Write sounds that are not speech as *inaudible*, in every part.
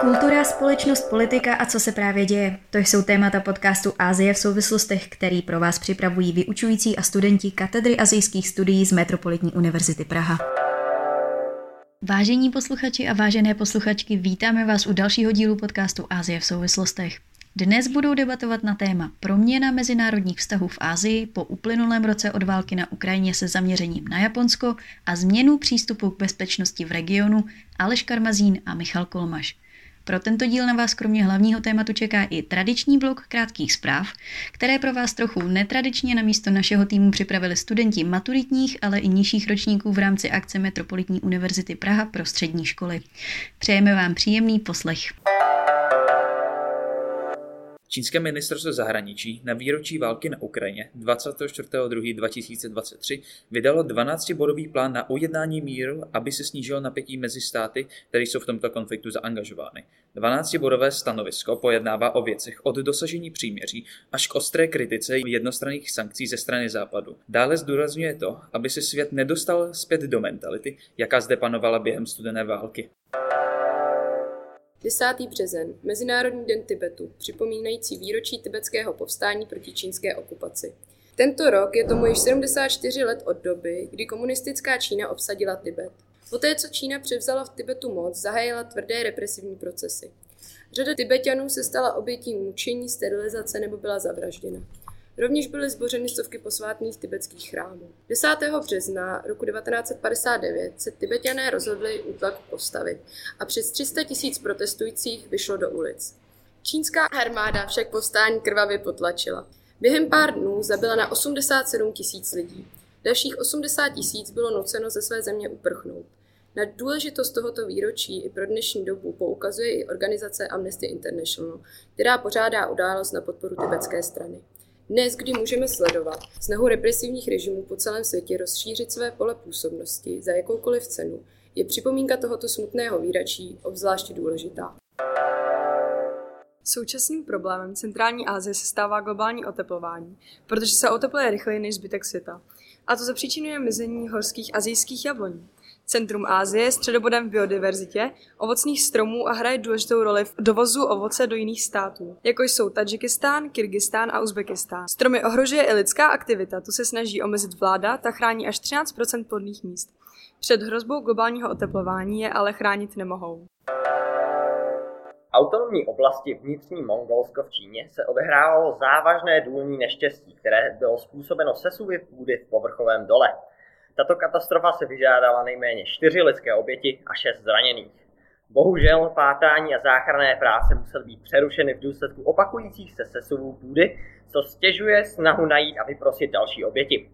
Kultura, společnost, politika a co se právě děje. To jsou témata podcastu Ázie v souvislostech, který pro vás připravují vyučující a studenti katedry azijských studií z Metropolitní univerzity Praha. Vážení posluchači a vážené posluchačky, vítáme vás u dalšího dílu podcastu Ázie v souvislostech. Dnes budou debatovat na téma proměna mezinárodních vztahů v Ázii po uplynulém roce od války na Ukrajině se zaměřením na Japonsko a změnu přístupu k bezpečnosti v regionu Aleš Karmazín a Michal Kolmaš. Pro tento díl na vás kromě hlavního tématu čeká i tradiční blok krátkých zpráv, které pro vás trochu netradičně na místo našeho týmu připravili studenti maturitních, ale i nižších ročníků v rámci akce Metropolitní univerzity Praha pro střední školy. Přejeme vám příjemný poslech. Čínské ministerstvo zahraničí na výročí války na Ukrajině 24.2.2023 vydalo 12-bodový plán na ujednání míru, aby se snížilo napětí mezi státy, které jsou v tomto konfliktu zaangažovány. 12-bodové stanovisko pojednává o věcech od dosažení příměří až k ostré kritice jednostranných sankcí ze strany Západu. Dále zdůrazňuje to, aby se svět nedostal zpět do mentality, jaká zde panovala během studené války. 10. březen, Mezinárodní den Tibetu, připomínající výročí tibetského povstání proti čínské okupaci. Tento rok je tomu již 74 let od doby, kdy komunistická Čína obsadila Tibet. Poté, co Čína převzala v Tibetu moc, zahájila tvrdé represivní procesy. Řada Tibetanů se stala obětí mučení, sterilizace nebo byla zavražděna. Rovněž byly zbořeny stovky posvátných tibetských chrámů. 10. března roku 1959 se tibetané rozhodli útlak postavit a přes 300 tisíc protestujících vyšlo do ulic. Čínská armáda však povstání krvavě potlačila. Během pár dnů zabila na 87 tisíc lidí. Dalších 80 tisíc bylo nuceno ze své země uprchnout. Na důležitost tohoto výročí i pro dnešní dobu poukazuje i organizace Amnesty International, která pořádá událost na podporu tibetské strany. Dnes, kdy můžeme sledovat snahu represivních režimů po celém světě rozšířit své pole působnosti za jakoukoliv cenu, je připomínka tohoto smutného výračí obzvláště důležitá. Současným problémem centrální Asie se stává globální oteplování, protože se otepluje rychleji než zbytek světa. A to zapříčinuje mizení horských azijských jabloní. Centrum je středobodem v biodiverzitě, ovocných stromů a hraje důležitou roli v dovozu ovoce do jiných států, jako jsou Tadžikistán, Kyrgyzstán a Uzbekistán. Stromy ohrožuje i lidská aktivita, tu se snaží omezit vláda, ta chrání až 13 plodných míst. Před hrozbou globálního oteplování je ale chránit nemohou. autonomní oblasti vnitřní Mongolsko v Číně se odehrávalo závažné důlní neštěstí, které bylo způsobeno sesuvy půdy v povrchovém dole. Tato katastrofa se vyžádala nejméně čtyři lidské oběti a šest zraněných. Bohužel pátrání a záchranné práce musely být přerušeny v důsledku opakujících se sesuvů půdy, co stěžuje snahu najít a vyprosit další oběti.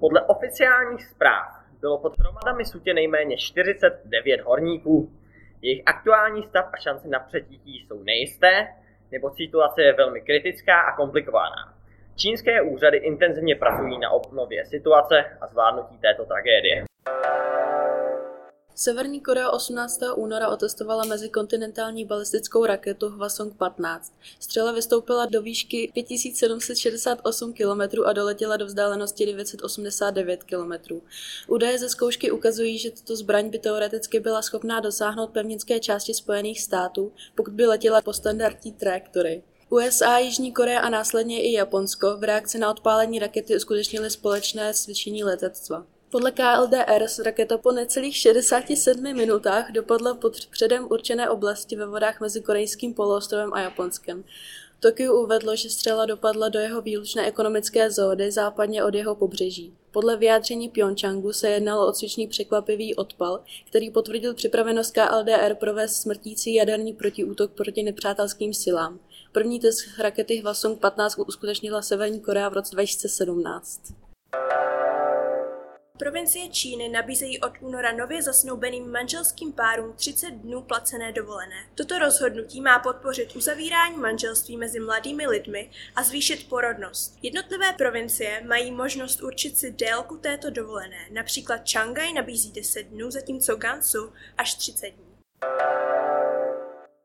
Podle oficiálních zpráv bylo pod hromadami sutě nejméně 49 horníků. Jejich aktuální stav a šance na přetítí jsou nejisté, nebo situace je velmi kritická a komplikovaná. Čínské úřady intenzivně pracují na obnově situace a zvládnutí této tragédie. Severní Korea 18. února otestovala mezikontinentální balistickou raketu Hwasong-15. Střela vystoupila do výšky 5768 km a doletěla do vzdálenosti 989 km. Údaje ze zkoušky ukazují, že tato zbraň by teoreticky byla schopná dosáhnout pevnické části Spojených států, pokud by letěla po standardní trajektorii. USA, Jižní Korea a následně i Japonsko v reakci na odpálení rakety uskutečnili společné cvičení letectva. Podle KLDR raketa po necelých 67 minutách dopadla pod předem určené oblasti ve vodách mezi korejským poloostrovem a Japonskem. Tokio uvedlo, že střela dopadla do jeho výlučné ekonomické zóny západně od jeho pobřeží. Podle vyjádření Pyeongchangu se jednalo o cvičný překvapivý odpal, který potvrdil připravenost KLDR provést smrtící jaderný protiútok proti nepřátelským silám. První test rakety Hwasong-15 uskutečnila Severní Korea v roce 2017. Provincie Číny nabízejí od února nově zasnoubeným manželským párům 30 dnů placené dovolené. Toto rozhodnutí má podpořit uzavírání manželství mezi mladými lidmi a zvýšit porodnost. Jednotlivé provincie mají možnost určit si délku této dovolené. Například Shanghai nabízí 10 dnů, zatímco Gansu až 30 dní.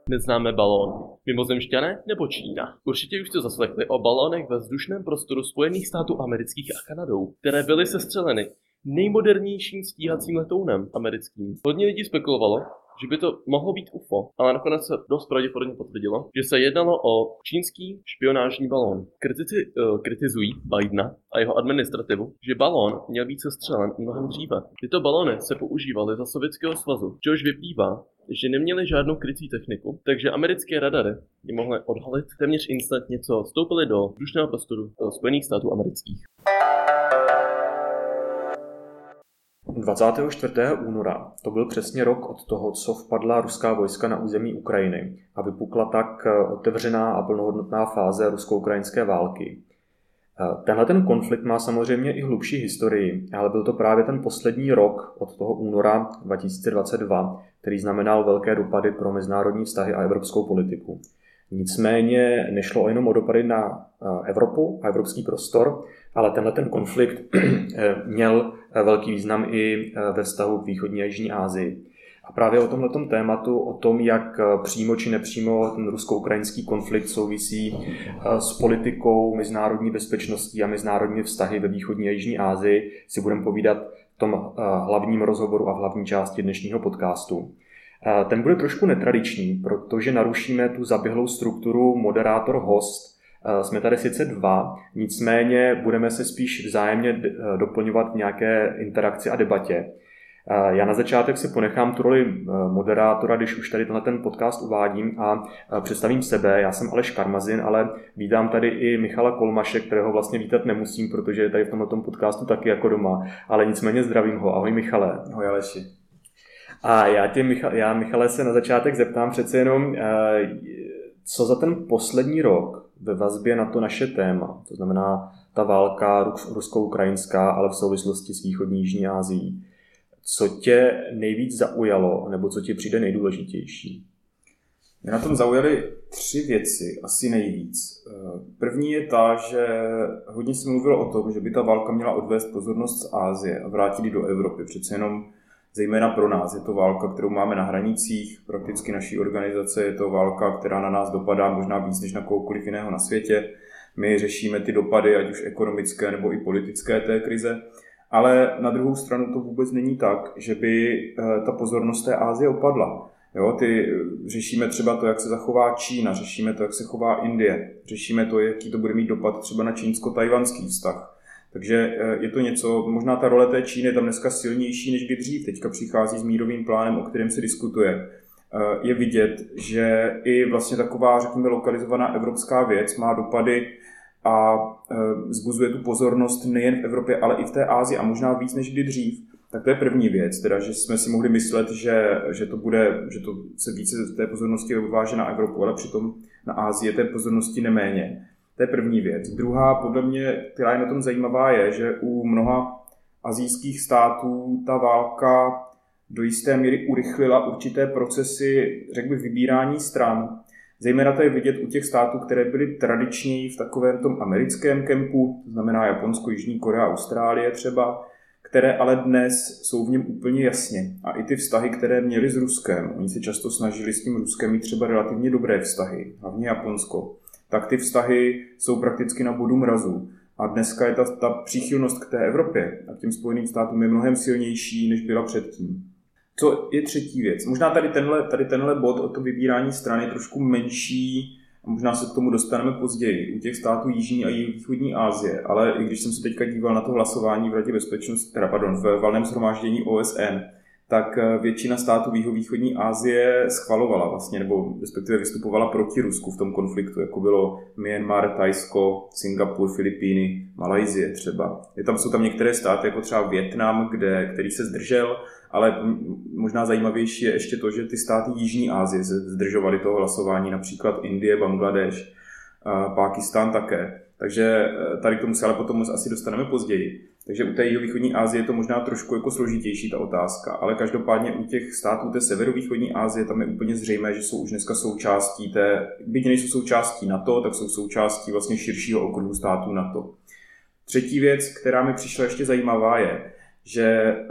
Neznáme balón. Mimozemšťané nebo Čína? Určitě už jste zaslechli o balónech ve vzdušném prostoru Spojených států amerických a Kanadou, které byly sestřeleny nejmodernějším stíhacím letounem americkým. Hodně lidí spekulovalo, že by to mohlo být UFO, ale nakonec se dost pravděpodobně potvrdilo, že se jednalo o čínský špionážní balón. Kritici uh, kritizují Bidena a jeho administrativu, že balón měl být sestřelen mnohem dříve. Tyto balony se používaly za Sovětského svazu, čehož vyplývá, že neměli žádnou krycí techniku, takže americké radary je mohly odhalit téměř instantně, co vstoupili do vzdušného prostoru Spojených států amerických. 24. února to byl přesně rok od toho, co vpadla ruská vojska na území Ukrajiny a vypukla tak otevřená a plnohodnotná fáze rusko-ukrajinské války. Tenhle ten konflikt má samozřejmě i hlubší historii, ale byl to právě ten poslední rok od toho února 2022, který znamenal velké dopady pro mezinárodní vztahy a evropskou politiku. Nicméně nešlo jenom o dopady na Evropu a evropský prostor, ale tenhle ten konflikt *clears throat* eh, měl eh, velký význam i eh, ve vztahu k východní a jižní Asii. A právě o tomhle tématu, o tom, jak přímo či nepřímo ten rusko-ukrajinský konflikt souvisí s politikou, mezinárodní bezpečností a mezinárodní vztahy ve východní a jižní Asii, si budeme povídat v tom hlavním rozhovoru a v hlavní části dnešního podcastu. Ten bude trošku netradiční, protože narušíme tu zaběhlou strukturu moderátor-host, Eh, jsme tady sice dva, nicméně budeme se spíš vzájemně eh, doplňovat v nějaké interakci a debatě. Eh, já na začátek si ponechám tu roli moderátora, když už tady tenhle ten podcast uvádím a představím sebe. Já jsem Aleš Karmazin, ale vítám tady i Michala Kolmaše, kterého vlastně vítat nemusím, protože je tady v tomhle podcastu taky jako doma, ale nicméně zdravím ho. Ahoj Michale. Ahoj Aleši. A já, tě, Michal, já Michale se na začátek zeptám přece jenom, co za ten poslední rok ve vazbě na to naše téma, to znamená ta válka rusko-ukrajinská, ale v souvislosti s východní Jižní Ázií. Co tě nejvíc zaujalo, nebo co ti přijde nejdůležitější? Mě na tom zaujaly tři věci, asi nejvíc. První je ta, že hodně se mluvilo o tom, že by ta válka měla odvést pozornost z Ázie a vrátit ji do Evropy. Přece jenom zejména pro nás. Je to válka, kterou máme na hranicích prakticky naší organizace, je to válka, která na nás dopadá možná víc než na kohokoliv jiného na světě. My řešíme ty dopady, ať už ekonomické nebo i politické té krize. Ale na druhou stranu to vůbec není tak, že by eh, ta pozornost té Ázie opadla. Jo, ty eh, řešíme třeba to, jak se zachová Čína, řešíme to, jak se chová Indie, řešíme to, jaký to bude mít dopad třeba na čínsko-tajvanský vztah. Takže eh, je to něco, možná ta role té Číny je tam dneska silnější než kdy dřív. Teďka přichází s mírovým plánem, o kterém se diskutuje. Je vidět, že i vlastně taková, řekněme, lokalizovaná evropská věc má dopady a eh, zbuzuje tu pozornost nejen v Evropě, ale i v té Ázii a možná víc než kdy dřív. Tak to je první věc, teda, že jsme si mohli myslet, že, že to bude, že to se více té pozornosti odváže na Evropu, ale přitom na Ázii je té pozornosti neméně. To je první věc. Druhá, podle mě, která je na tom zajímavá, je, že u mnoha azijských států ta válka do jisté míry urychlila určité procesy, řekl bych, vybírání stran. Zejména to je vidět u těch států, které byly tradičněji v takovém tom americkém kempu, to znamená Japonsko, Jižní Korea, Austrálie třeba, které ale dnes jsou v něm úplně jasně. A i ty vztahy, které měli s Ruskem, oni se často snažili s tím Ruskem mít třeba relativně dobré vztahy, hlavně Japonsko tak ty vztahy jsou prakticky na bodu mrazu. A dneska je ta, ta příchylnost k té Evropě a k těm Spojeným státům je mnohem silnější, než byla předtím. Co je třetí věc? Možná tady tenhle, tady tenhle bod o to vybírání strany je trošku menší, možná se k tomu dostaneme později, u těch států Jižní a Východní Asie, ale i když jsem se teďka díval na to hlasování v Radě bezpečnosti, teda pardon, v valném shromáždění OSN, tak eh, většina států východní Asie schvalovala vlastně, nebo respektive vystupovala proti Rusku v tom konfliktu, jako bylo Myanmar, Tajsko, Singapur, Filipíny, Malajzie třeba. Je tam, jsou tam některé státy, jako třeba Větnam, kde, který se zdržel, ale možná zajímavější je ještě to, že ty státy Jižní Asie zdržovaly toho hlasování, například Indie, Bangladeš, Pákistán také. Takže eh, tady k tomu se ale potom asi dostaneme později. Takže u té jihovýchodní Asie je to možná trošku jako složitější ta otázka, ale každopádně u těch států té severovýchodní Asie tam je úplně zřejmé, že jsou už dneska součástí té, byť nejsou součástí NATO, tak jsou součástí vlastně širšího okruhu států NATO. Třetí věc, která mi přišla ještě zajímavá, je, že eh,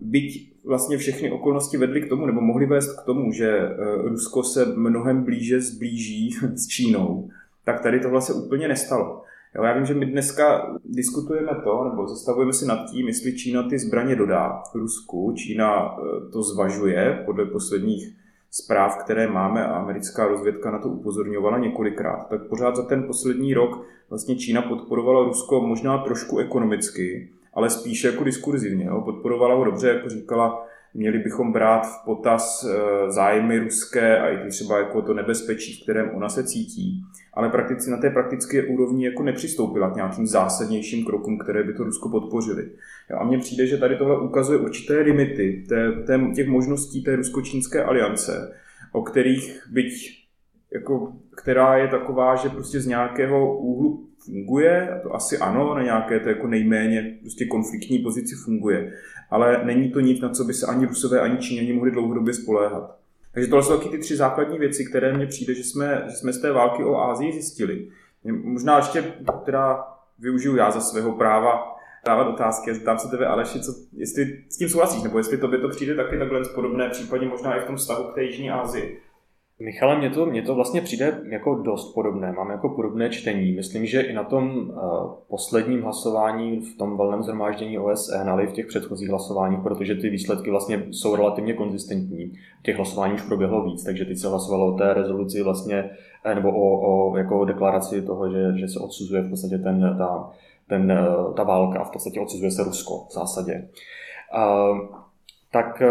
byť vlastně všechny okolnosti vedly k tomu, nebo mohly vést k tomu, že eh, Rusko se mnohem blíže zblíží *laughs* s Čínou, tak tady tohle se úplně nestalo. Jo, já vím, že my dneska diskutujeme to, nebo zastavujeme si nad tím, jestli Čína ty zbraně dodá Rusku. Čína eh, to zvažuje podle posledních zpráv, které máme a americká rozvědka na to upozorňovala několikrát, tak pořád za ten poslední rok vlastně Čína podporovala Rusko možná trošku ekonomicky, ale spíše jako diskurzivně. Jo. Podporovala ho dobře, jako říkala, měli bychom brát v potaz eh, zájmy ruské a i třeba jako to nebezpečí, v kterém ona se cítí. Ale prakticky na té praktické úrovni jako nepřistoupila k nějakým zásadnějším krokům, které by to Rusko podpořily. A mně přijde, že tady tohle ukazuje určité limity té, té, těch možností té rusko-čínské aliance, o kterých byť jako, která je taková, že prostě z nějakého úhlu funguje, a to asi ano, na nějaké to jako nejméně prostě konfliktní pozici funguje, ale není to nic, na co by se ani Rusové, ani Číňani mohli dlouhodobě spoléhat. Takže tohle jsou taky ty tři základní věci, které mně přijde, že jsme, že jsme z té války o Ázii zjistili. Možná ještě teda využiju já za svého práva dávat otázky a zeptám se tebe, Aleši, co, jestli s tím souhlasíš, nebo jestli to by to přijde taky takhle podobné, případně možná i v tom vztahu k té Jižní Asii. Michale, mně to, mně to vlastně přijde jako dost podobné. Mám jako podobné čtení. Myslím, že i na tom uh, posledním hlasování v tom valném zhromáždění OSN, ale i v těch předchozích hlasováních, protože ty výsledky vlastně jsou relativně konzistentní. Těch hlasování už proběhlo víc, takže teď se hlasovalo o té rezoluci vlastně, eh, nebo o, o jako deklaraci toho, že, že se odsuzuje v podstatě ten, ta, ten, eh, ta válka a v podstatě odsuzuje se Rusko v zásadě. Uh, tak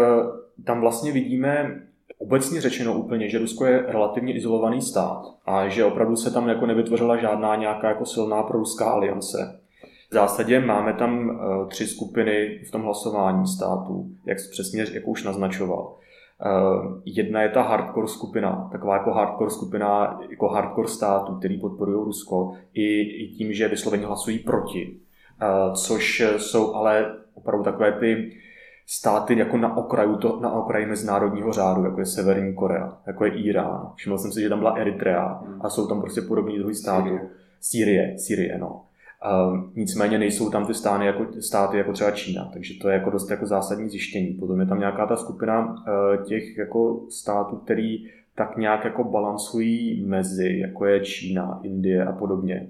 tam vlastně vidíme obecně řečeno úplně, že Rusko je relativně izolovaný stát a že opravdu se tam jako nevytvořila žádná nějaká jako silná proruská aliance. V zásadě máme tam uh, tři skupiny v tom hlasování států, jak přesně jako už naznačoval. Uh, jedna je ta hardcore skupina, taková jako hardcore skupina, jako hardcore států, který podporují Rusko, i, i tím, že vysloveně hlasují proti. Uh, což jsou ale opravdu takové ty státy jako na okraju, to, na okraji mezinárodního řádu, jako je Severní Korea, jako je Irán. Všiml jsem si, že tam byla Eritrea a jsou tam prostě podobní druhý států. Sýrie, Sýrie, no. Um, nicméně nejsou tam ty státy jako, státy jako třeba Čína, takže to je jako dost jako zásadní zjištění. Potom je tam nějaká ta skupina uh, těch jako států, který tak nějak jako balancují mezi, jako je Čína, Indie a podobně.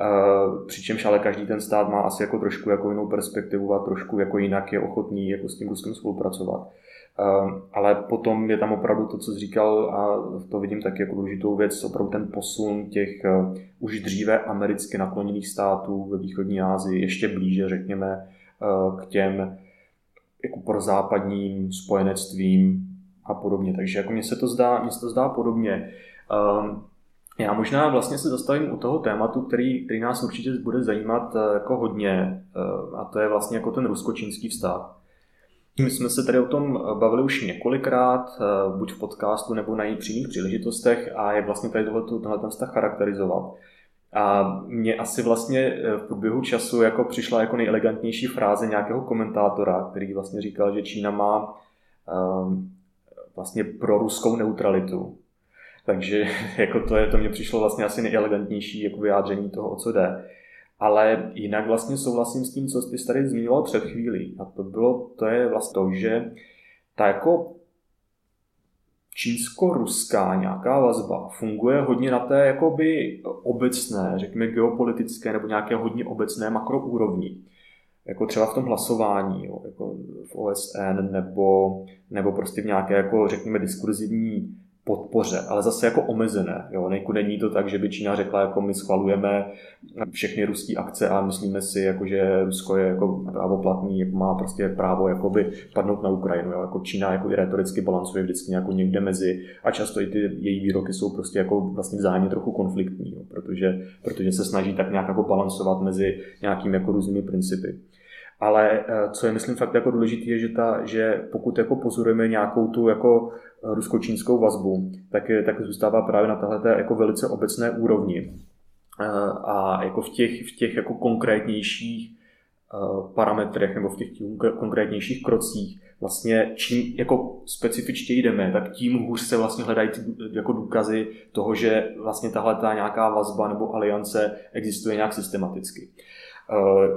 Uh, přičemž ale každý ten stát má asi jako trošku jako jinou perspektivu a trošku jako jinak je ochotný jako s tím Ruskem spolupracovat. Uh, ale potom je tam opravdu to, co jsi říkal, a to vidím taky jako důležitou věc, opravdu ten posun těch uh, už dříve americky nakloněných států ve východní Asii ještě blíže, řekněme, uh, k těm jako prozápadním spojenectvím a podobně. Takže jako mně se to zdá, mně se to zdá podobně. Uh, já možná vlastně se zastavím u toho tématu, který, který nás určitě bude zajímat eh, jako hodně, eh, a to je vlastně jako ten rusko-čínský vztah. My jsme se tady o tom eh, bavili už několikrát, buď v podcastu nebo na jiných příležitostech a je vlastně tady tohle, tenhle ten vztah charakterizovat. A mně asi vlastně v průběhu času jako přišla jako nejelegantnější fráze nějakého komentátora, který vlastně říkal, že Čína má vlastně pro ruskou neutralitu. Takže *laughs* jako to, je, to mě přišlo vlastně asi nejelegantnější jako vyjádření toho, o co jde. Ale jinak vlastně souhlasím s tím, co jsi tady zmiňoval před chvílí. A to bylo, to je vlastně to, že ta jako čínsko-ruská nějaká vazba funguje hodně na té jakoby obecné, řekněme geopolitické nebo nějaké hodně obecné makroúrovni. Jako třeba v tom hlasování, jo, jako v OSN nebo, nebo prostě v nějaké, jako řekněme, diskurzivní podpoře, ale zase jako omezené. Jo? Nejku není to tak, že by Čína řekla, jako my schvalujeme všechny ruské akce a myslíme si, jako, že Rusko je jako právoplatný, jako má prostě právo jakoby padnout na Ukrajinu. Jo? Jako Čína jako i retoricky balancuje vždycky jako někde mezi a často i ty její výroky jsou prostě jako vlastně vzájemně trochu konfliktní, jo? Protože, protože se snaží tak nějak jako balancovat mezi nějakými jako různými principy. Ale eh, co je, myslím, fakt jako důležité, je, že, ta, že pokud jako pozorujeme nějakou tu jako rusko-čínskou vazbu, tak, je, tak zůstává právě na této jako velice obecné úrovni. Eh, a jako v těch, v těch jako konkrétnějších eh, parametrech nebo v těch konkrétnějších krocích vlastně čím jako specifičtěji jdeme, tak tím hůř se vlastně hledají jako důkazy toho, že vlastně tahle ta nějaká vazba nebo aliance existuje nějak systematicky. Eh,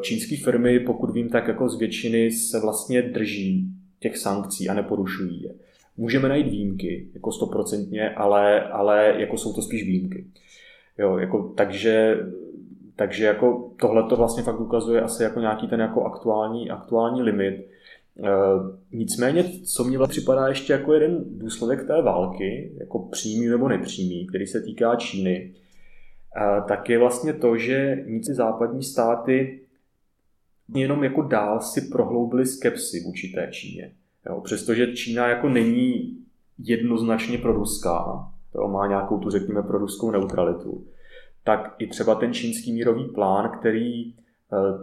čínské firmy, pokud vím, tak jako z většiny se vlastně drží těch sankcí a neporušují je. Můžeme najít výjimky, jako stoprocentně, ale, ale jako jsou to spíš výjimky. Jo, jako, takže Takže jako tohle to vlastně fakt ukazuje asi jako nějaký ten jako aktuální, aktuální limit. E, nicméně, co mě připadá ještě jako jeden důsledek té války, jako přímý nebo nepřímý, který se týká Číny, tak je vlastně to, že nic západní státy jenom jako dál si prohloubili skepsy vůči té Číně. Jo, přestože Čína jako není jednoznačně proruská, jo, má nějakou tu, řekněme, proruskou neutralitu, tak i třeba ten čínský mírový plán, který eh,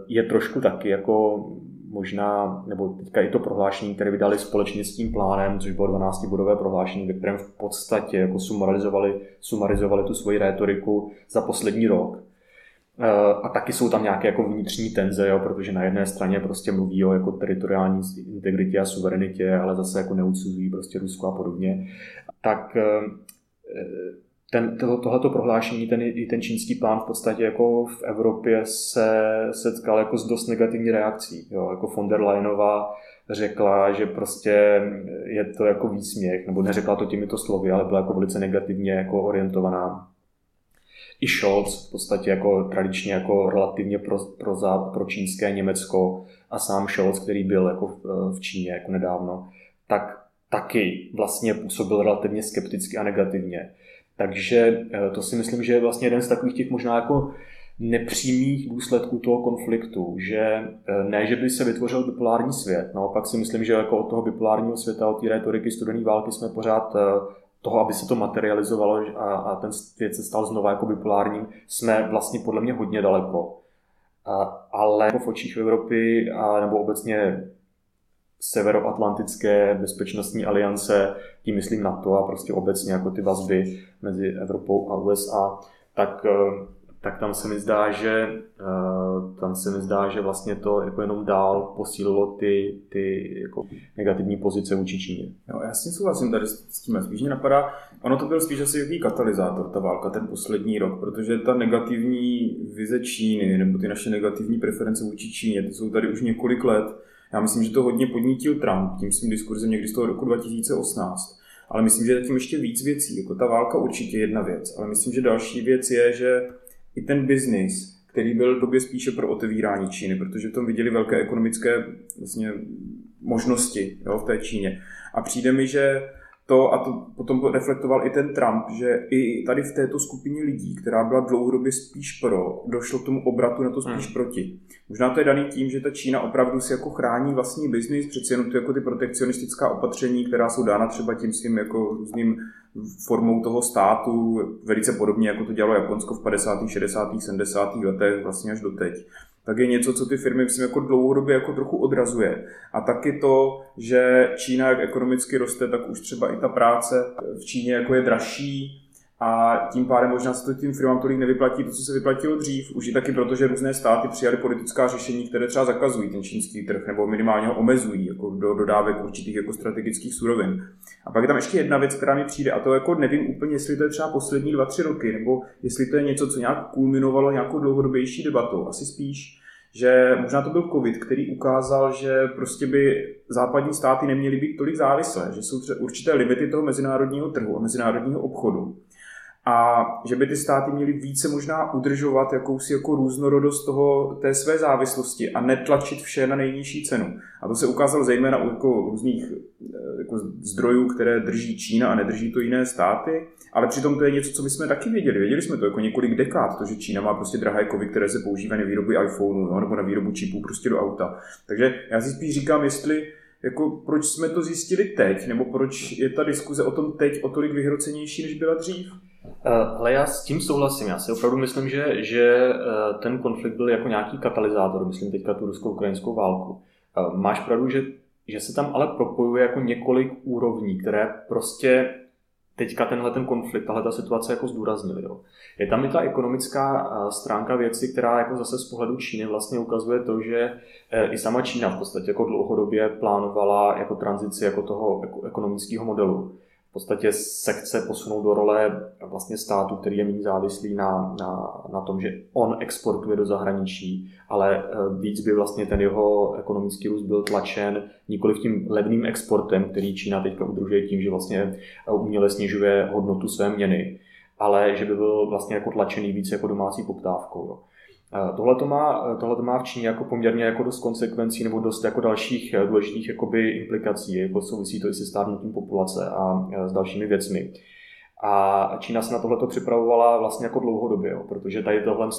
je trošku taky jako možná, nebo teďka i to prohlášení, které vydali společně s tím plánem, což bylo 12-bodové prohlášení, ve kterém v podstatě jako sumarizovali, sumarizovali tu svoji rétoriku za poslední rok. Eh, a taky jsou tam nějaké jako vnitřní tenze, jo, protože na jedné straně prostě mluví o jako teritoriální integritě a suverenitě, ale zase jako neudsuzují prostě Rusko a podobně. Tak eh, ten, to, tohleto prohlášení, ten, i ten čínský plán v podstatě jako v Evropě se setkal jako s dost negativní reakcí. Jo, jako von der Leyenová řekla, že prostě je to jako výsměch, nebo neřekla to těmito slovy, ale byla jako velice negativně jako orientovaná. I Scholz v podstatě jako tradičně jako relativně pro, pro, za, pro čínské Německo a sám Scholz, který byl jako v, v Číně jako nedávno, tak taky vlastně působil relativně skepticky a negativně. Takže eh, to si myslím, že je vlastně jeden z takových těch možná jako nepřímých důsledků toho konfliktu, že eh, ne, že by se vytvořil bipolární svět, naopak si myslím, že jako od toho bipolárního světa, od té retoriky studené války jsme pořád eh, toho, aby se to materializovalo a, a ten svět se stal znova jako bipolárním, jsme vlastně podle mě hodně daleko. A, ale jako v očích Evropy a nebo obecně Severoatlantické bezpečnostní aliance, tím myslím NATO a prostě obecně jako ty vazby mezi Evropou a USA, tak, eh, tak tam se mi zdá, že eh, tam se mi zdá, že vlastně to jako jenom dál posílilo ty, ty jako negativní pozice vůči Číně. Jo, já s tím souhlasím tady s tím. Spíš mě napadá, ono to byl spíš asi jaký katalyzátor, ta válka, ten poslední rok, protože ta negativní vize Číny, nebo ty naše negativní preference vůči Číně, ty jsou tady už několik let já myslím, že to hodně podnítil Trump tím svým diskurzem někdy z toho roku 2018. Ale myslím, že je zatím ještě víc věcí. Jako ta válka určitě jedna věc, ale myslím, že další věc je, že i ten biznis, který byl v době spíše pro otevírání Číny, protože v tom viděli velké ekonomické vlastně, možnosti jo, v té Číně. A přijde mi, že to, a to potom reflektoval i ten Trump, že i tady v této skupině lidí, která byla dlouhodobě spíš pro, došlo k tomu obratu na to spíš hmm. proti. Možná to je daný tím, že ta Čína opravdu si jako chrání vlastní biznis, přeci jenom to jako ty protekcionistická opatření, která jsou dána třeba tím svým jako různým formou toho státu, velice podobně jako to dělalo Japonsko v 50., 60., 70. letech, vlastně až do teď tak je něco, co ty firmy myslím jako dlouhodobě jako trochu odrazuje. A taky to, že Čína jak ekonomicky roste, tak už třeba i ta práce v Číně jako je dražší, a tím pádem možná se to tím firmám tolik nevyplatí to, co se vyplatilo dřív. Už i taky proto, že různé státy přijaly politická řešení, které třeba zakazují ten čínský trh nebo minimálně ho omezují jako do dodávek určitých jako strategických surovin. A pak je tam ještě jedna věc, která mi přijde, a to jako nevím úplně, jestli to je třeba poslední dva, tři roky, nebo jestli to je něco, co nějak kulminovalo nějakou dlouhodobější debatou. Asi spíš, že možná to byl covid, který ukázal, že prostě by západní státy neměly být tolik závislé, že jsou určité limity toho mezinárodního trhu a mezinárodního obchodu a že by ty státy měly více možná udržovat jakousi jako různorodost toho, té své závislosti a netlačit vše na nejnižší cenu. A to se ukázalo zejména u jako různých eh, jako zdrojů, které drží Čína a nedrží to jiné státy, ale přitom to je něco, co my jsme taky věděli. Věděli jsme to jako několik dekád, to, že Čína má prostě drahé kovy, které se používají na výrobu iPhoneu no, nebo na výrobu čipů prostě do auta. Takže já si spíš říkám, jestli jako proč jsme to zjistili teď, nebo proč je ta diskuze o tom teď o tolik vyhrocenější, než byla dřív? Ale já s tím souhlasím. Já si opravdu myslím, že, že eh, ten konflikt byl jako nějaký katalyzátor, myslím teďka tu rusko-ukrajinskou válku. Eh, máš pravdu, že, že se tam ale propojuje jako několik úrovní, které prostě teďka tenhle ten konflikt, tahle ta situace jako zdůraznili. Jo. Je tam i ta ekonomická eh, stránka věci, která jako zase z pohledu Číny vlastně ukazuje to, že i sama Čína v podstatě jako dlouhodobě plánovala jako tranzici jako toho ekonomického modelu podstatě sekce posunou do role vlastně státu, který je méně závislý na, na, na tom, že on exportuje do zahraničí, ale eh, víc by vlastně ten jeho ekonomický růst byl tlačen nikoli tím levným exportem, který Čína teďka udržuje tím, že vlastně eh, uměle snižuje hodnotu své měny, ale že by byl vlastně jako tlačený víc jako domácí poptávkou. Jo. Tohle to má, tohle to má v Číně jako poměrně jako dost konsekvencí nebo dost jako dalších důležitých jakoby implikací, jako souvisí to i se stárnutím populace a s dalšími věcmi. A Čína se na tohle připravovala vlastně jako dlouhodobě, jo, protože tady tohle,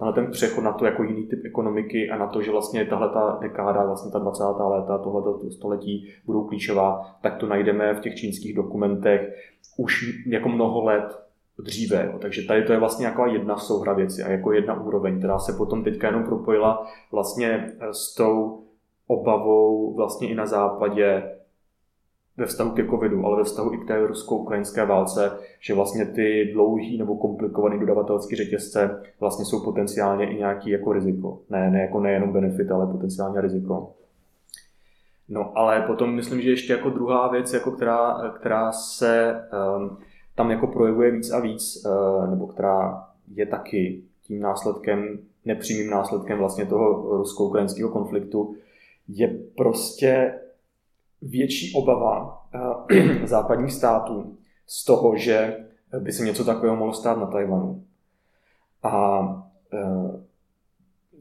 na ten přechod na to jako jiný typ ekonomiky a na to, že vlastně tahle ta dekáda, vlastně ta 20. léta, tohle století budou klíčová, tak to najdeme v těch čínských dokumentech už jako mnoho let dříve. Takže tady to je vlastně jako jedna souhra věci a jako jedna úroveň, která se potom teďka jenom propojila vlastně s tou obavou vlastně i na západě ve vztahu ke covidu, ale ve vztahu i k té rusko-ukrajinské válce, že vlastně ty dlouhý nebo komplikovaný dodavatelské řetězce vlastně jsou potenciálně i nějaký jako riziko. Ne, ne jako nejenom benefit, ale potenciálně riziko. No ale potom myslím, že ještě jako druhá věc, jako která, která se um, tam jako projevuje víc a víc, uh, nebo která je taky tím následkem, nepřímým následkem vlastně toho rusko-ukrajinského konfliktu, je prostě větší obava eh, *clears throat* západních států z toho, že by se něco takového mohlo stát na Tajvanu. A eh,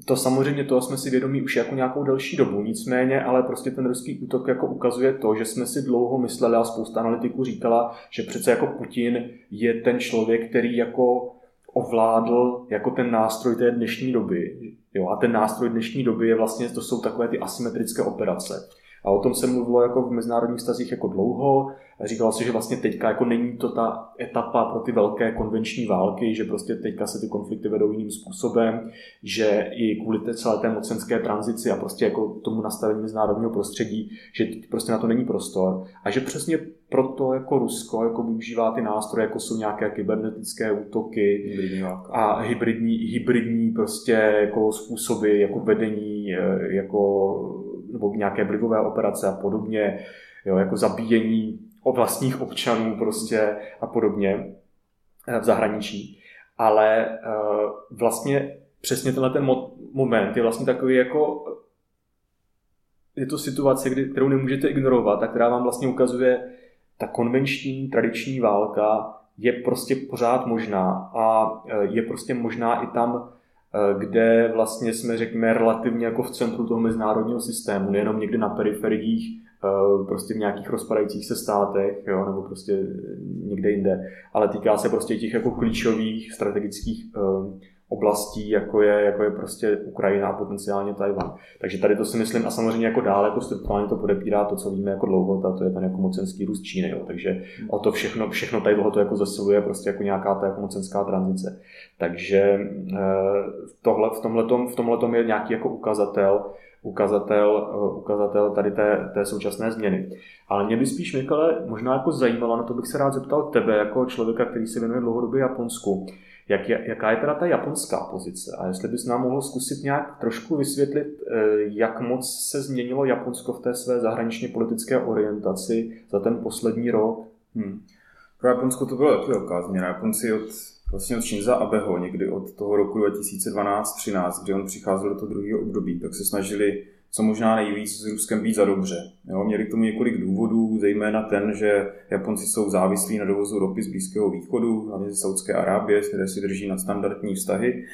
to samozřejmě toho jsme si vědomí už jako nějakou delší dobu, nicméně, ale prostě ten ruský útok jako ukazuje to, že jsme si dlouho mysleli a spousta analytiků říkala, že přece jako Putin je ten člověk, který jako ovládl jako ten nástroj té dnešní doby. Jo, a ten nástroj dnešní doby je vlastně, to jsou takové ty asymetrické operace. A o tom se mluvilo jako v mezinárodních stazích jako dlouho. Říkalo se, že vlastně teďka jako není to ta etapa pro ty velké konvenční války, že prostě teďka se ty konflikty vedou jiným způsobem, že i kvůli té celé té mocenské tranzici a prostě jako tomu nastavení mezinárodního prostředí, že prostě na to není prostor a že přesně proto jako Rusko jako využívá ty nástroje, jako jsou nějaké kybernetické útoky a hybridní, hybridní prostě jako způsoby jako vedení eh, jako nebo nějaké vlivové operace a podobně, jo, jako zabíjení vlastních občanů prostě a podobně eh, v zahraničí. Ale uh, vlastně přesně tenhle ten moment je vlastně takový jako je to situace, kdy, kterou nemůžete ignorovat a která vám vlastně ukazuje, ta konvenční, tradiční válka je prostě pořád možná a eh, je prostě možná i tam, Eh, kde vlastně jsme, řekněme, relativně jako v centru toho mezinárodního systému, nejenom někde na periferiích, eh, prostě v nějakých rozpadajících se státech, jo, nebo prostě někde jinde, ale týká se prostě těch jako klíčových strategických eh, oblastí, jako je, jako je prostě Ukrajina a potenciálně Tajvan. Takže tady to si myslím, a samozřejmě jako dál, jako strukturálně to podepírá to, co víme jako dlouho, to je ten jako mocenský růst Číny. Jo. Takže o to všechno, všechno tady to jako zesiluje prostě jako nějaká ta jako mocenská tranzice. Takže eh, tohle, v tomhletom, v tomhletom je nějaký jako ukazatel, ukazatel, eh, ukazatel tady té, té současné změny. Ale mě by spíš, Mikale, možná jako zajímalo, na to bych se rád zeptal tebe, jako člověka, který se věnuje dlouhodobě Japonsku. Jak je, jaká je teda ta japonská pozice? A jestli bys nám mohl zkusit nějak trošku vysvětlit, eh, jak moc se změnilo Japonsko v té své zahraničně politické orientaci za ten poslední rok? Hmm. Pro Japonsko to byla taky velká změna. Japonci od, vlastně od Shinza Abeho někdy od toho roku 2012-13, kdy on přicházel do toho druhého období, tak se snažili co možná nejvíc s Ruskem být za dobře. Jo, měli k tomu několik důvodů, zejména ten, že Japonci jsou závislí na dovozu ropy z Blízkého východu, hlavně ze Saudské Arábie, které si drží na standardní vztahy,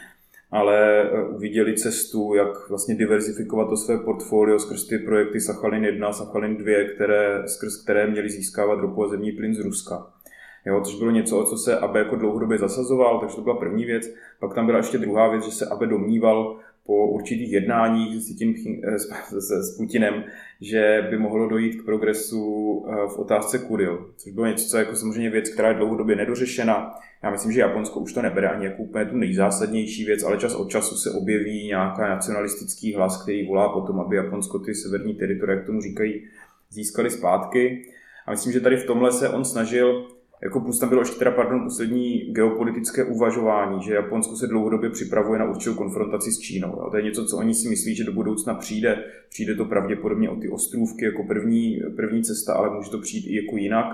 ale e, uviděli cestu, jak vlastně diverzifikovat to své portfolio skrz ty projekty Sachalin 1 Sachalin 2, které, skrz které měli získávat ropu a zemní plyn z Ruska. Jo, což bylo něco, o co se Abe jako dlouhodobě zasazoval, takže to byla první věc. Pak tam byla ještě druhá věc, že se Abe domníval, po určitých jednáních s, tím, eh, s, *laughs* s, Putinem, že by mohlo dojít k progresu eh, v otázce Kuril, což bylo něco, co je jako samozřejmě věc, která je dlouhodobě nedořešena. Já myslím, že Japonsko už to nebere ani jako úplně tu nejzásadnější věc, ale čas od času se objeví nějaká nacionalistický hlas, který volá potom, aby Japonsko ty severní teritorie, jak tomu říkají, získali zpátky. A myslím, že tady v tomhle se on snažil jako plus tam bylo ještě teda, pardon, poslední geopolitické uvažování, že Japonsko se dlouhodobě připravuje na určitou konfrontaci s Čínou. Jo. To je něco, co oni si myslí, že do budoucna přijde. Přijde to pravděpodobně o ty ostrůvky jako první, první cesta, ale může to přijít i jako jinak.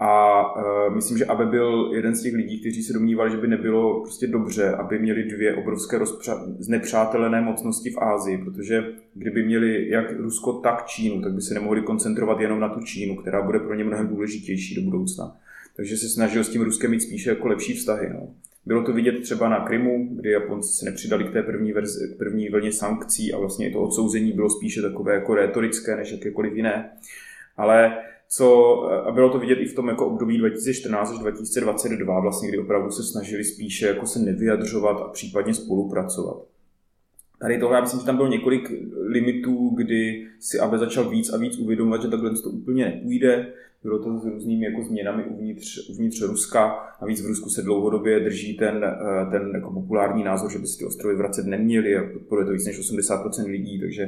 A uh, myslím, že Abe byl jeden z těch lidí, kteří se domnívali, že by nebylo prostě dobře, aby měli dvě obrovské rozpřa- znepřátelené mocnosti v Ázii, protože kdyby měli jak Rusko, tak Čínu, tak by se nemohli koncentrovat jenom na tu Čínu, která bude pro ně mnohem důležitější do budoucna takže se snažil s tím Ruskem mít spíše jako lepší vztahy. No. Bylo to vidět třeba na Krymu, kdy Japonci se nepřidali k té první, verzi, k první vlně sankcí a vlastně to odsouzení bylo spíše takové jako rétorické než jakékoliv jiné. Ale co, a bylo to vidět i v tom jako období 2014 až 2022, vlastně, kdy opravdu se snažili spíše jako se nevyjadřovat a případně spolupracovat. Tady toho, já myslím, že tam bylo několik limitů, kdy si Abe začal víc a víc uvědomovat, že takhle to úplně nepůjde. Bylo to s různými jako změnami uvnitř, uvnitř Ruska. Navíc v Rusku se dlouhodobě drží ten, eh, ten jako populární názor, že by si ty ostrovy vracet neměli a podporuje to víc než 80% lidí, takže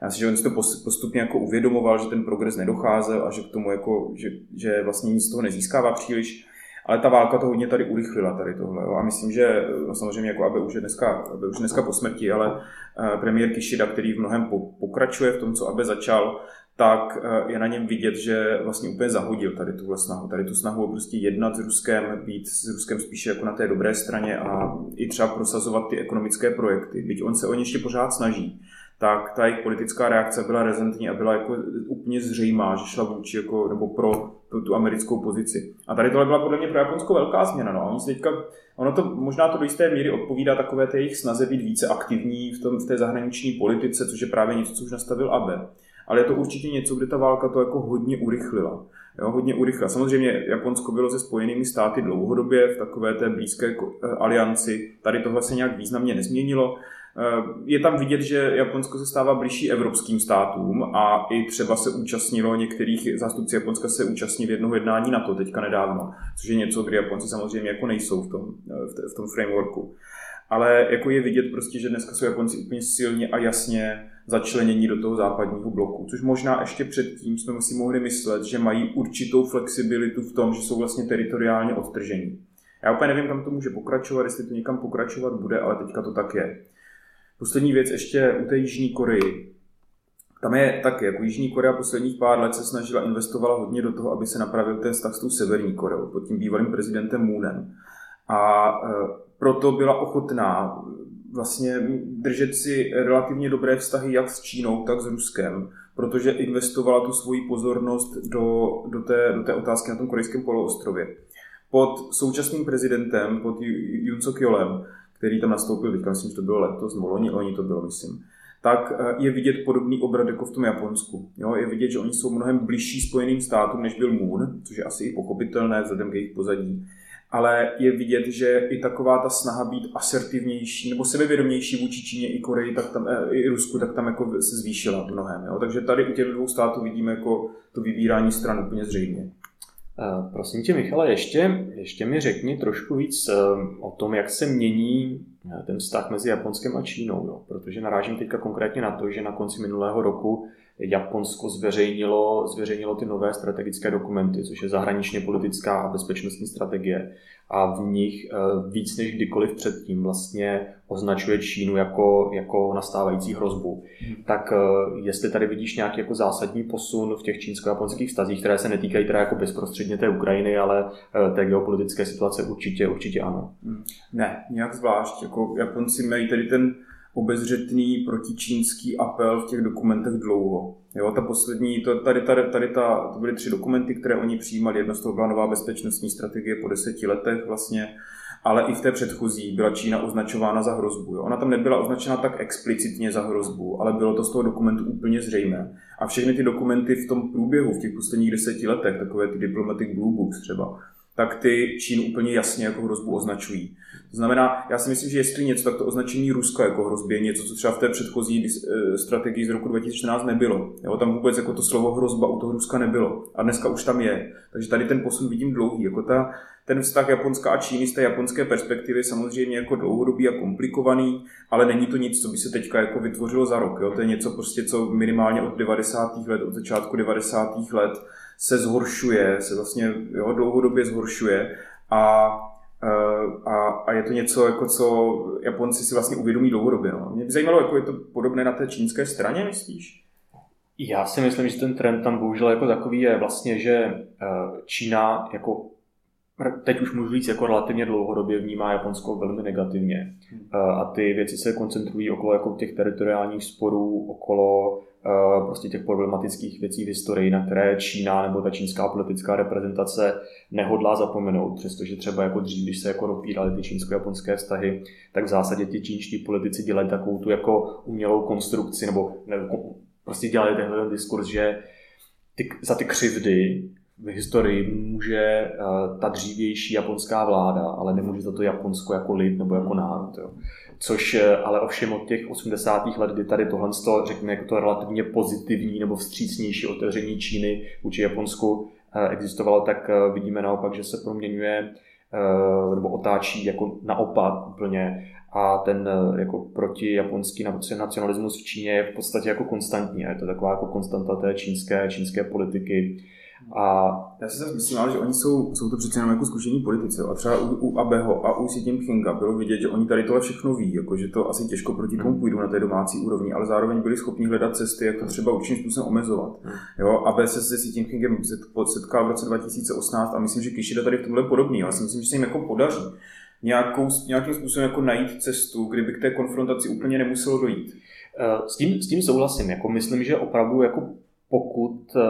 já myslím, že on si to postupně jako uvědomoval, že ten progres nedocházel a že k tomu jako, že, že vlastně nic z toho nezískává příliš. Ale ta válka to hodně tady urychlila tady tohle. Jo. A myslím, že no samozřejmě jako aby už je dneska, aby už dneska po smrti, ale uh, premiér Kishida, který v mnohem po, pokračuje v tom, co Abe začal, tak uh, je na něm vidět, že vlastně úplně zahodil tady tuhle snahu. Tady tu snahu prostě jednat s Ruskem, být s Ruskem spíše jako na té dobré straně a i třeba prosazovat ty ekonomické projekty. Byť on se o ně ještě pořád snaží tak ta jejich politická reakce byla rezentní a byla jako úplně zřejmá, že šla vůči jako, nebo pro tu, tu americkou pozici. A tady tohle byla podle mě pro Japonsko velká změna. No. Oni teďka, ono to možná to do jisté míry odpovídá takové té jejich snaze být více aktivní v, tom, v té zahraniční politice, což je právě něco, co už nastavil Abe. Ale je to určitě něco, kde ta válka to jako hodně urychlila. Jo, hodně urychlila. Samozřejmě Japonsko bylo se spojenými státy dlouhodobě v takové té blízké eh, alianci. Tady tohle se nějak významně nezměnilo. Eh, je tam vidět, že Japonsko se stává blížší evropským státům a i třeba se účastnilo některých zástupci Japonska se účastní v jednoho jednání na to teďka nedávno, což je něco, kdy Japonci samozřejmě jako nejsou v tom, eh, v tom frameworku. Ale jako je vidět prostě, že dneska jsou Japonci úplně silně a jasně začlenění do toho západního bloku, což možná ještě předtím jsme si mohli myslet, že mají určitou flexibilitu v tom, že jsou vlastně teritoriálně odtržení. Já úplně nevím, kam to může pokračovat, jestli to někam pokračovat bude, ale teďka to tak je. Poslední věc ještě u té Jižní Koreji. Tam je taky, jako Jižní Korea posledních pár let se snažila, investovala hodně do toho, aby se napravil ten vztah s tou Severní Koreou, pod tím bývalým prezidentem Moonem. A e, proto byla ochotná vlastně držet si relativně dobré vztahy jak s Čínou, tak s Ruskem, protože investovala tu svoji pozornost do, do, té, do té otázky na tom korejském poloostrově. Pod současným prezidentem, pod Jun Suk Yolem, který tam nastoupil, teďka myslím, že to bylo letos, nebo loni, loni to bylo, myslím, tak eh, je vidět podobný obrat jako v tom Japonsku. Jo, je vidět, že oni jsou mnohem blížší spojeným státům, než byl Moon, což je asi i pochopitelné vzhledem k jejich pozadí. Ale je vidět, že i taková ta snaha být asertivnější nebo sebevědomější vůči Číně i Koreji, tak tam, eh, i Rusku, tak tam jako se zvýšila mnohem. Jo. Takže tady u těch dvou států vidíme jako to vybírání stran úplně zřejmě. Eh, prosím tě, Michale, ještě, ještě mi řekni trošku víc eh, o tom, jak se mění ten vztah mezi Japonskem a Čínou, jo? protože narážím teďka konkrétně na to, že na konci minulého roku Japonsko zveřejnilo, zveřejnilo ty nové strategické dokumenty, což je zahraničně politická a bezpečnostní strategie a v nich eh, víc než kdykoliv předtím vlastně označuje Čínu jako, jako nastávající hrozbu. Hmm. Tak eh, jestli tady vidíš nějaký jako zásadní posun v těch čínsko-japonských vztazích, které se netýkají teda jako bezprostředně té Ukrajiny, ale eh, té geopolitické situace určitě, určitě ano. Hmm. Ne, nějak zvlášť. Jako Japonci mají tady ten obezřetný protičínský apel v těch dokumentech dlouho. Jo, ta poslední, to, tady, tady, tady ta, to byly tři dokumenty, které oni přijímali. Jedno z toho byla nová bezpečnostní strategie po deseti letech vlastně, ale i v té předchozí byla Čína označována za hrozbu. Jo. Ona tam nebyla označena tak explicitně za hrozbu, ale bylo to z toho dokumentu úplně zřejmé. A všechny ty dokumenty v tom průběhu, v těch posledních deseti letech, takové ty diplomatic blue books třeba, tak ty Čínu úplně jasně jako hrozbu označují. To znamená, já si myslím, že jestli něco, tak to označení Ruska jako hrozby je něco, co třeba v té předchozí eh, strategii z roku 2014 nebylo. Jo, tam vůbec jako to slovo hrozba u toho Ruska nebylo. A dneska už tam je. Takže tady ten posun vidím dlouhý. Jako ta, ten vztah Japonska a Číny z té japonské perspektivy samozřejmě jako dlouhodobý a komplikovaný, ale není to nic, co by se teďka jako vytvořilo za rok. Jo? To je něco prostě, co minimálně od 90. let, od začátku 90. let se zhoršuje, se vlastně jo, dlouhodobě zhoršuje a, a, a je to něco, jako co Japonci si vlastně uvědomí dlouhodobě. No. Mě by zajímalo, jako je to podobné na té čínské straně, myslíš? Já si myslím, že ten trend tam bohužel jako takový je vlastně, že Čína jako teď už můžu říct, jako relativně dlouhodobě vnímá Japonsko velmi negativně. Hmm. A ty věci se koncentrují okolo jako těch teritoriálních sporů, okolo prostě těch problematických věcí v historii, na které Čína nebo ta čínská politická reprezentace nehodlá zapomenout, přestože třeba jako dřív, když se jako rozpíraly ty čínsko-japonské vztahy, tak v zásadě ti čínští politici dělají takovou tu jako umělou konstrukci, nebo ne, prostě dělali tenhle diskurs, že ty, za ty křivdy v historii může uh, ta dřívější japonská vláda, ale nemůže za to Japonsko jako lid nebo jako národ. Jo. Což uh, ale ovšem od těch 80. let, kdy tady tohle, řekněme, jako to relativně pozitivní nebo vstřícnější otevření Číny vůči Japonsku uh, existovalo, tak vidíme naopak, že se proměňuje nebo otáčí jako naopak úplně a ten jako proti japonský nacionalismus v Číně je v podstatě jako konstantní. Je to taková jako konstanta té čínské, čínské politiky a já si zase myslím, že oni jsou, jsou to přece jenom jako zkušení politici. A třeba u, u Abeho a u Xi Jinpinga bylo vidět, že oni tady tohle všechno ví, jako že to asi těžko proti tomu půjdou na té domácí úrovni, ale zároveň byli schopni hledat cesty, jak to třeba určitým způsobem omezovat. Hmm. Jo, Abe se se Xi Jinpingem setkal v roce 2018 a myslím, že Kishida tady v tomhle podobný. Já si myslím, že se jim jako podaří nějakou, nějakým způsobem jako najít cestu, kdyby k té konfrontaci úplně nemuselo dojít. Eh, s tím, s tím souhlasím. Jako myslím, že opravdu jako pokud eh,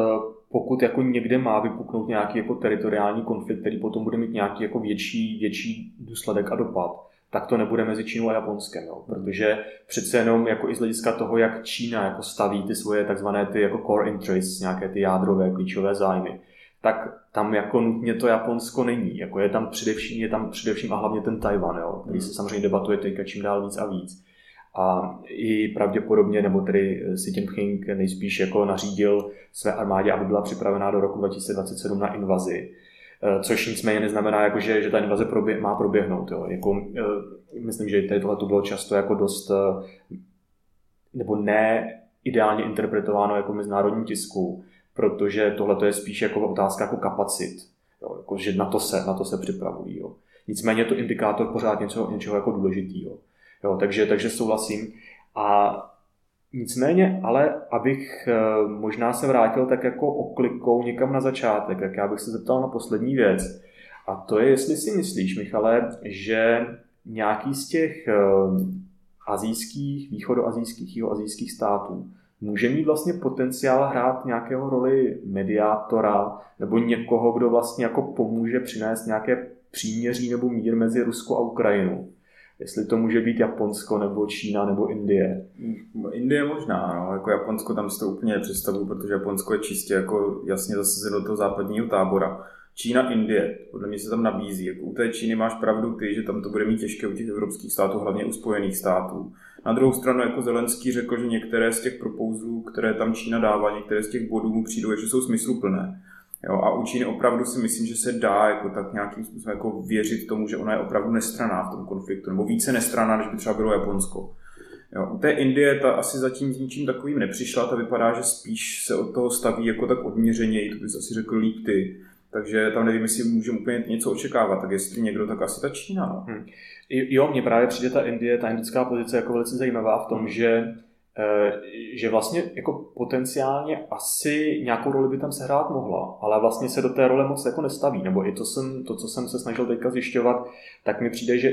pokud jako někde má vypuknout nějaký jako teritoriální konflikt, který potom bude mít nějaký jako větší, větší důsledek a dopad, tak to nebude mezi Čínou a Japonskem, jo? protože přece jenom jako i z hlediska toho, jak Čína jako staví ty svoje takzvané ty jako core interests, nějaké ty jádrové klíčové zájmy, tak tam jako nutně to Japonsko není. Jako je tam především, je tam především a hlavně ten Tajvan, jo, který se samozřejmě debatuje teďka čím dál víc a víc. A i pravděpodobně, nebo tedy Xi Jinping nejspíš jako nařídil své armádě, aby byla připravená do roku 2027 na invazi. Eh, což nicméně neznamená, jako že, že ta invaze probě, má proběhnout. Jo. Jako, eh, myslím, že tady tohle to bylo často jako dost, eh, nebo ne ideálně interpretováno jako mezinárodní tisku, protože tohle je spíš jako otázka jako kapacit, jo. Jako, že na to se, na to se připravují. Jo. Nicméně je to indikátor pořád něco, něčeho jako důležitého. Jo, takže, takže souhlasím. A nicméně, ale abych eh, možná se vrátil tak jako oklikou někam na začátek, tak já bych se zeptal na poslední věc. A to je, jestli si myslíš, Michale, že nějaký z těch eh, azijských, východoazijských, jihoazijských států může mít vlastně potenciál hrát nějakého roli mediátora nebo někoho, kdo vlastně jako pomůže přinést nějaké příměří nebo mír mezi Rusko a Ukrajinou jestli to může být Japonsko, nebo Čína, nebo Indie. Indie možná, no. jako Japonsko tam si to úplně nepředstavuju, protože Japonsko je čistě jako jasně zase do toho západního tábora. Čína, Indie, podle mě se tam nabízí. Jako u té Číny máš pravdu ty, že tam to bude mít těžké u těch evropských států, hlavně u Spojených států. Na druhou stranu, jako Zelenský řekl, že některé z těch propouzlů, které tam Čína dává, některé z těch bodů mu přijdou, že jsou smysluplné. Jo, a u Číny opravdu si myslím, že se dá jako tak nějakým způsobem jako věřit tomu, že ona je opravdu nestraná v tom konfliktu, nebo více nestraná, než by třeba bylo Japonsko. Jo, u té Indie ta asi zatím s ničím takovým nepřišla, ta vypadá, že spíš se od toho staví jako tak odměřeněji, to bys asi řekl líp ty. Takže tam nevím, jestli můžeme úplně něco očekávat, tak jestli někdo, tak asi ta Čína. No. Hmm. Jo, mně právě přijde ta Indie, ta indická pozice jako velice zajímavá v tom, že Eh, že vlastně jako potenciálně asi nějakou roli by tam se hrát mohla, ale vlastně se do té role moc jako nestaví, nebo i to, jsem, to co jsem se snažil teďka zjišťovat, tak mi přijde, že,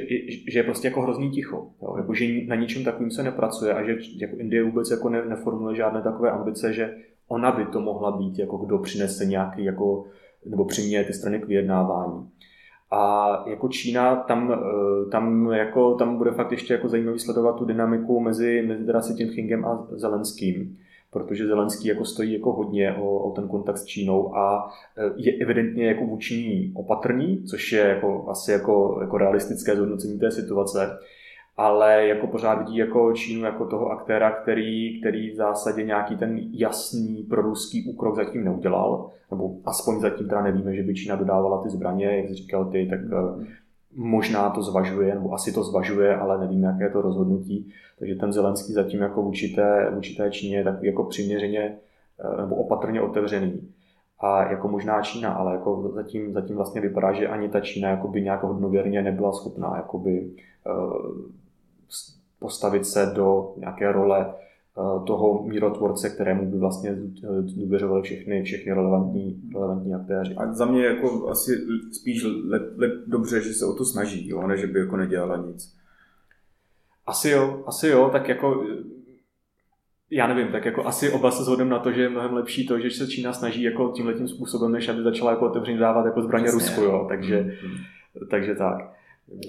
že je prostě jako hrozný ticho, jo? Jako, že na ničem takovým se nepracuje a že jako Indie vůbec jako ne, neformuluje žádné takové ambice, že ona by to mohla být, jako kdo přinese nějaký jako, nebo přiměje ty strany k vyjednávání. A jako Čína, tam, eh, tam, jako, tam bude fakt ještě jako zajímavý sledovat tu dynamiku mezi, mezi teda Xi Jinpingem a Zelenským, protože Zelenský jako stojí jako hodně o, o ten kontakt s Čínou a eh, je evidentně jako vůči ní opatrný, což je jako, asi jako, jako realistické zhodnocení té situace ale jako pořád vidí jako Čínu jako toho aktéra, který, který v zásadě nějaký ten jasný proruský úkrok zatím neudělal, nebo aspoň zatím teda nevíme, že by Čína dodávala ty zbraně, jak jsi říkal ty, tak eh, možná to zvažuje, nebo asi to zvažuje, ale nevíme, jaké je to rozhodnutí. Takže ten Zelenský zatím jako vůči té, vůči té Číně je takový jako přiměřeně eh, nebo opatrně otevřený. A jako možná Čína, ale jako zatím, zatím vlastně vypadá, že ani ta Čína jako by nějak hodnověrně nebyla schopná jakoby, uh, postavit se do nějaké role toho mírotvorce, kterému by vlastně důvěřovali všechny, všechny relevantní, relevantní aktéři. A za mě jako asi spíš lep, lep, dobře, že se o to snaží, jo, ne, že by jako nedělala nic. Asi jo, asi jo, tak jako já nevím, tak jako asi oba se shodneme na to, že je mnohem lepší to, že se Čína snaží jako tímhle tím způsobem, než aby začala jako otevřeně dávat jako zbraně Přesně. Rusku, jo, takže, mm-hmm. takže tak.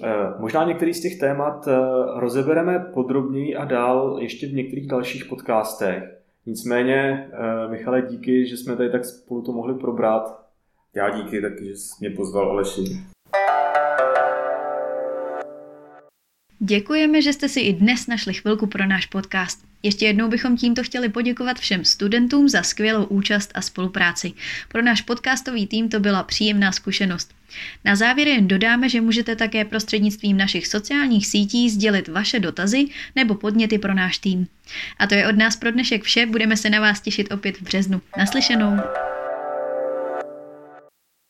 Eh, možná některý z těch témat eh, rozebereme podrobněji a dál ještě v některých dalších podcastech. Nicméně, eh, Michale, díky, že jsme tady tak spolu to mohli probrat. Já díky taky, že jsi mě pozval, Aleši. Děkujeme, že jste si i dnes našli chvilku pro náš podcast. Ještě jednou bychom tímto chtěli poděkovat všem studentům za skvělou účast a spolupráci. Pro náš podcastový tým to byla příjemná zkušenost. Na závěr jen dodáme, že můžete také prostřednictvím našich sociálních sítí sdělit vaše dotazy nebo podněty pro náš tým. A to je od nás pro dnešek vše, budeme se na vás těšit opět v březnu. Naslyšenou!